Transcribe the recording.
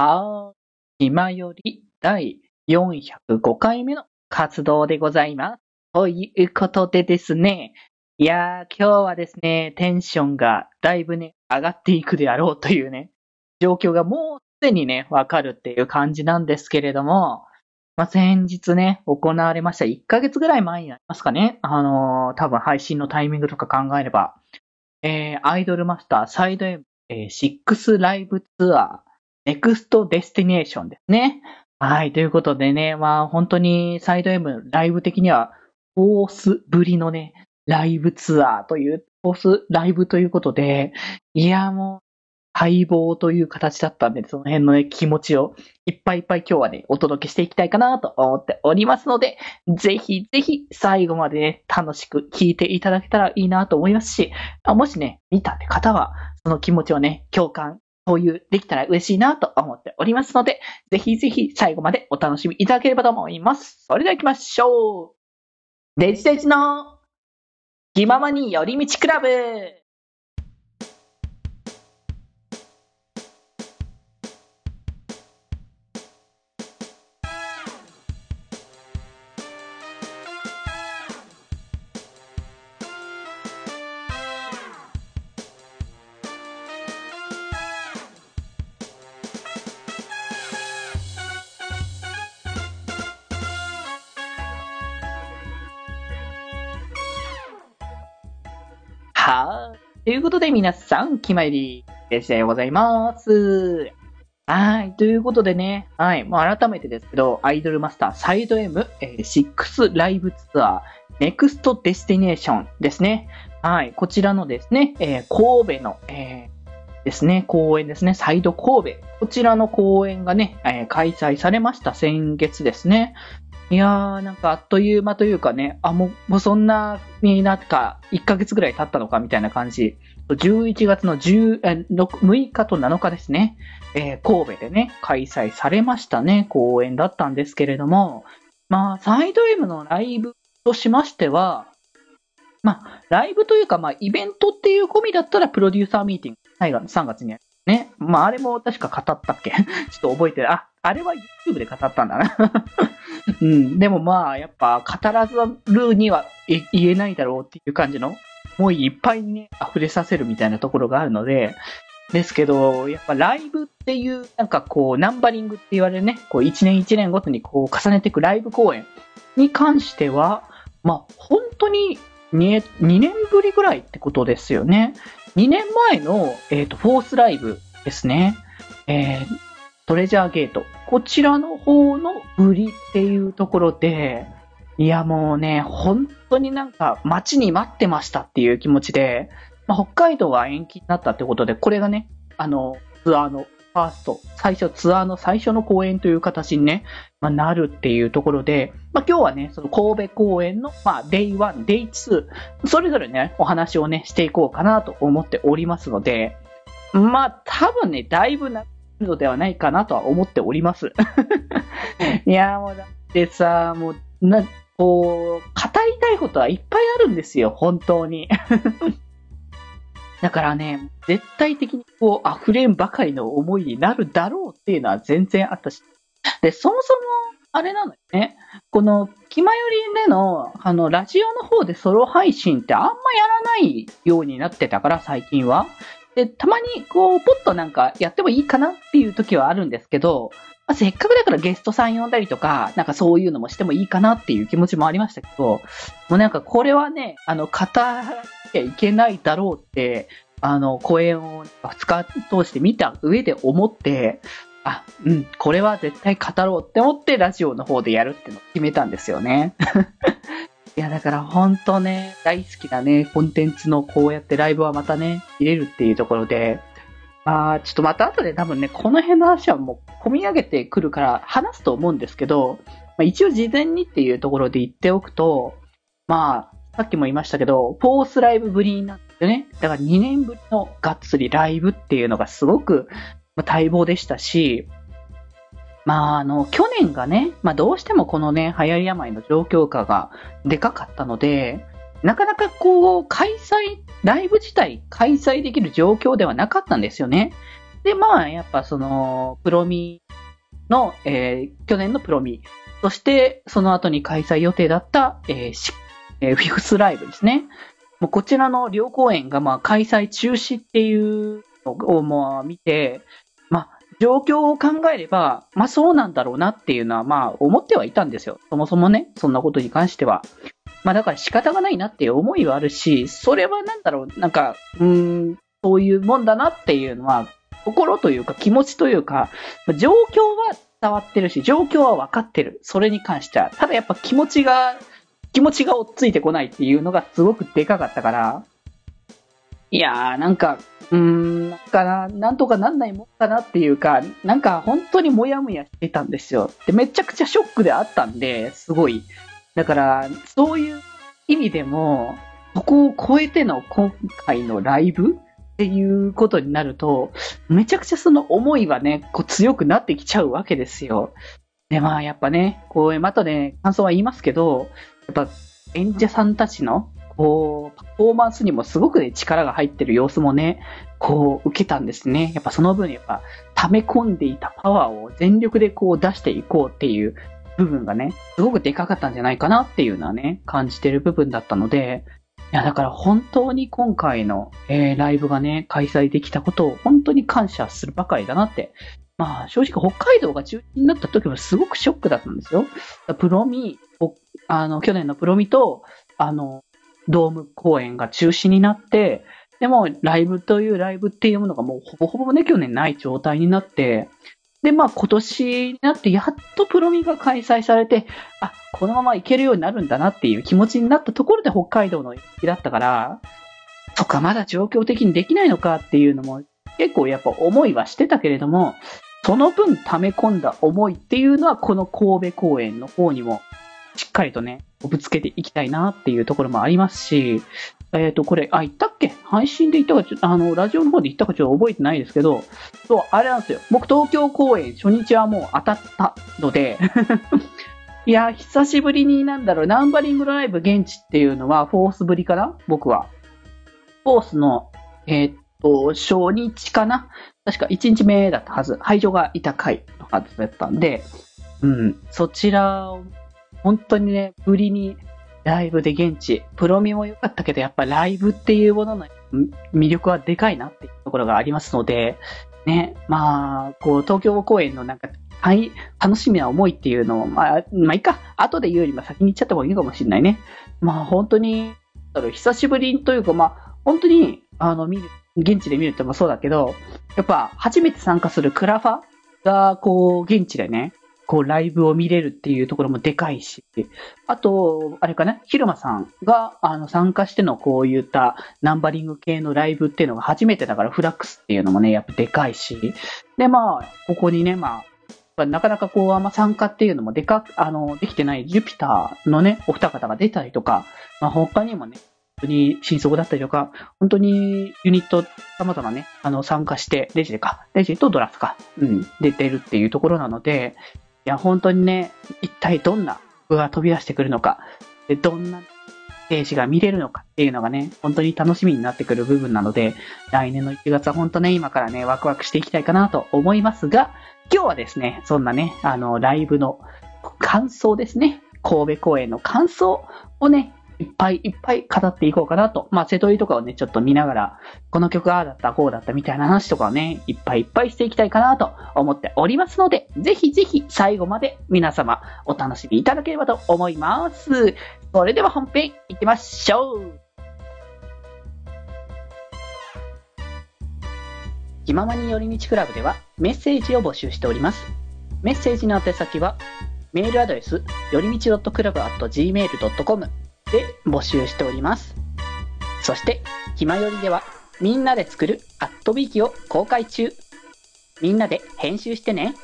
はーい。今より第405回目の活動でございます。ということでですね。いやー、今日はですね、テンションがだいぶね、上がっていくであろうというね、状況がもうすでにね、わかるっていう感じなんですけれども、まあ、先日ね、行われました1ヶ月ぐらい前になりますかね。あのー多分配信のタイミングとか考えれば、えー、アイドルマスターサイド M、えー、6ライブツアー、 Next Destination ですね。はい。ということでね、まあ本当にサイド M ライブ的にはフォースぶりのね、ライブツアーという、フォースライブということで、いやもう、待望という形だったんで、その辺のね、気持ちをいっぱいいっぱい今日はね、お届けしていきたいかなと思っておりますので、ぜひぜひ最後までね、楽しく聞いていただけたらいいなと思いますし、もしね、見たって方は、その気持ちをね、共感、共有できたら嬉しいなと思っておりますので、ぜひぜひ最後までお楽しみいただければと思います。それでは行きましょうデジデジの気ままに寄り道クラブはーい。ということで皆さん、気まりででございます。はい。ということでね、はい。もう改めてですけど、アイドルマスターサイド m え6ライブツアー、 Next Destination ですね。はい。こちらのですね、えー神戸の、えーですね、公演ですね、サイド神戸。こちらの公演がね、えー開催されました先月ですね。いやー、なんかあっという間というかね、あ、もう、もうそんなになんか1ヶ月ぐらい経ったのかみたいな感じ。11月の10え6 6日と7日ですね、えー神戸でね、開催されましたね、公演だったんですけれども、まあ、サイド M のライブとしましては、まあ、ライブというか、まあ、イベントっていう込みだったら、プロデューサーミーティング、はい3月にね。まあ、あれも確か語ったっけ？ちょっと覚えてる。あ、あれは YouTube で語ったんだな。うん。でもまあ、やっぱ、語らずるには言えないだろうっていう感じの、もういっぱいにね、溢れさせるみたいなところがあるので、ですけど、やっぱライブっていう、なんかこう、ナンバリングって言われるね、こう、1年1年ごとにこう、重ねていくライブ公演に関しては、まあ、本当に2、2年ぶりぐらいってことですよね。2年前の、えっ、と、フォースライブですね。えー、トレジャーゲート。こちらの方の売りっていうところで、いやもうね、本当になんか待ちに待ってましたっていう気持ちで、まあ、北海道が延期になったってことで、これがね、あの、ツアーのファースト、最初、ツアーの最初の公演という形にね、まあ、なるっていうところで、まあ、今日はね、その神戸公演の、まあ、デイ1、デイ2、それぞれね、お話をね、していこうかなと思っておりますので、まあ、多分ね、だいぶなのではないかなとは思っております。いやーもうだってさ、もう、な、こう、語りたいことはいっぱいあるんですよ、本当に。だからね、絶対的にこう、溢れんばかりの思いになるだろうっていうのは全然あったし。で、そもそも、あれなのよね。この、気まよりでの、あの、ラジオの方でソロ配信ってあんまやらないようになってたから、最近は。で、たまに、こう、ポッとなんかやってもいいかなっていう時はあるんですけど、まあ、せっかくだからゲストさん呼んだりとか、なんかそういうのもしてもいいかなっていう気持ちもありましたけど、もうなんかこれはね、あの、語らなきゃいけないだろうって、あの、公演を2日通して見た上で思って、あ、うん、これは絶対語ろうって思ってラジオの方でやるっていうのを決めたんですよね。いや、だから本当ね、大好きなね、コンテンツのこうやってライブはまたね、入れるっていうところで、まあ、ちょっとまた後で多分ね、この辺の話はもう込み上げてくるから話すと思うんですけど、まあ、一応事前にっていうところで言っておくと、まあ、さっきも言いましたけど、フォースライブぶりになってね、だから2年ぶりのがっつりライブっていうのがすごく待望でしたし、まあ、あの、去年がね、まあどうしてもこのね、流行り病の状況下がでかかったので、なかなかこう、開催、ライブ自体開催できる状況ではなかったんですよね。で、まあ、やっぱその、プロミの、えー、去年のプロミ、そしてその後に開催予定だった、えーえー、フィフスライブですね。もうこちらの両公演がまあ開催中止っていうのをまあ見て、状況を考えれば、まあそうなんだろうなっていうのはまあ思ってはいたんですよ。そもそもね、そんなことに関しては。まあだから仕方がないなっていう思いはあるし、それはなんだろう、なんか、うん、そういうもんだなっていうのは、心というか気持ちというか、状況は伝わってるし、状況は分かってる。それに関しては。ただやっぱ気持ちが、気持ちが追っついてこないっていうのがすごくでかかったから、いやー、なんか、うーん、なんかな、なんとかなんないもんかなっていうか、なんか本当にもやもやしてたんですよ。で、めちゃくちゃショックであったんで、すごい。だから、そういう意味でも、そこを超えての今回のライブ？っていうことになると、めちゃくちゃその思いはね、こう強くなってきちゃうわけですよ。で、まあやっぱね、こう、またね、感想は言いますけど、やっぱ演者さんたちの、こう、パフォーマンスにもすごくね、力が入ってる様子もね、こう、受けたんですね。やっぱその分、やっぱ、溜め込んでいたパワーを全力でこう出していこうっていう部分がね、すごくでかかったんじゃないかなっていうのはね、感じてる部分だったので、いや、だから本当に今回の、えー、ライブがね、開催できたことを本当に感謝するばかりだなって。まあ、正直北海道が中止になった時はすごくショックだったんですよ。プロミ、あの、去年のプロミと、あの、ドーム公演が中止になって、でも、ライブというライブっていうものがもうほぼほぼね、去年ない状態になって、で、まあ今年になってやっとプロミが開催されて、あ、このまま行けるようになるんだなっていう気持ちになったところで北海道の日だったから、そっか、まだ状況的にできないのかっていうのも結構やっぱ思いはしてたけれども、その分溜め込んだ思いっていうのはこの神戸公演の方にもしっかりとね、ぶつけていきたいなっていうところもありますし、えっ、ー、と、これ、あ、言ったっけ？配信で言ったか、ちょあの、ラジオの方で言ったかちょっと覚えてないですけど、そう、あれなんですよ。僕、東京公演初日はもう当たったので いや、久しぶりになんだろう、ナンバリングライブ現地っていうのは、フォースぶりかな？僕は。フォースの、えっ、と、初日かな？確か1日目だったはず。会場がいた回のはずだったんで、うん、そちらを、本当にね、ぶりにライブで現地、プロミも良かったけど、やっぱライブっていうものの魅力はでかいなっていうところがありますので、ね、まあ、こう、東京公演のなんか、はい、楽しみな思いっていうのを、まあ、まあいいか、後で言うよりも先に言っちゃった方がいいかもしれないね。まあ、本当に、久しぶりというか、まあ、本当に、あの、見る、現地で見るってもそうだけど、やっぱ、初めて参加するクラファが、こう、現地でね、こう、ライブを見れるっていうところもでかいし、あと、あれかな、ヒルマさんが、あの、参加してのこういったナンバリング系のライブっていうのが初めてだから、フラックスっていうのもね、やっぱでかいし、で、まあ、ここにね、まあ、なかなかこう、あんま参加っていうのもでか、あの、できてないジュピターのね、お二方が出たりとか、まあ、他にもね、本当に新速だったりとか、本当にユニット様々ね、あの、参加して、レジでか、レジとドラフか、うん、出てるっていうところなので、や、本当にね、一体どんな具が飛び出してくるのか、でどんなステージが見れるのかっていうのがね、本当に楽しみになってくる部分なので、来年の1月は本当ね、今からね、ワクワクしていきたいかなと思いますが、今日はですね、そんなね、あの、ライブの感想ですね、神戸公演の感想をね、いっぱいいっぱい語っていこうかなと。まあ、瀬戸井とかをね、ちょっと見ながら、この曲ああだった、こうだったみたいな話とかをね、いっぱいいっぱいしていきたいかなと思っておりますので、ぜひぜひ最後まで皆様お楽しみいただければと思います。それでは本編行きましょう気ままに寄り道クラブではメッセージを募集しております。メッセージの宛先は、メールアドレス、よりみち .club.gmail.com で募集しております。そして、ひまよりではみんなで作るアットビーキを公開中。みんなで編集してね。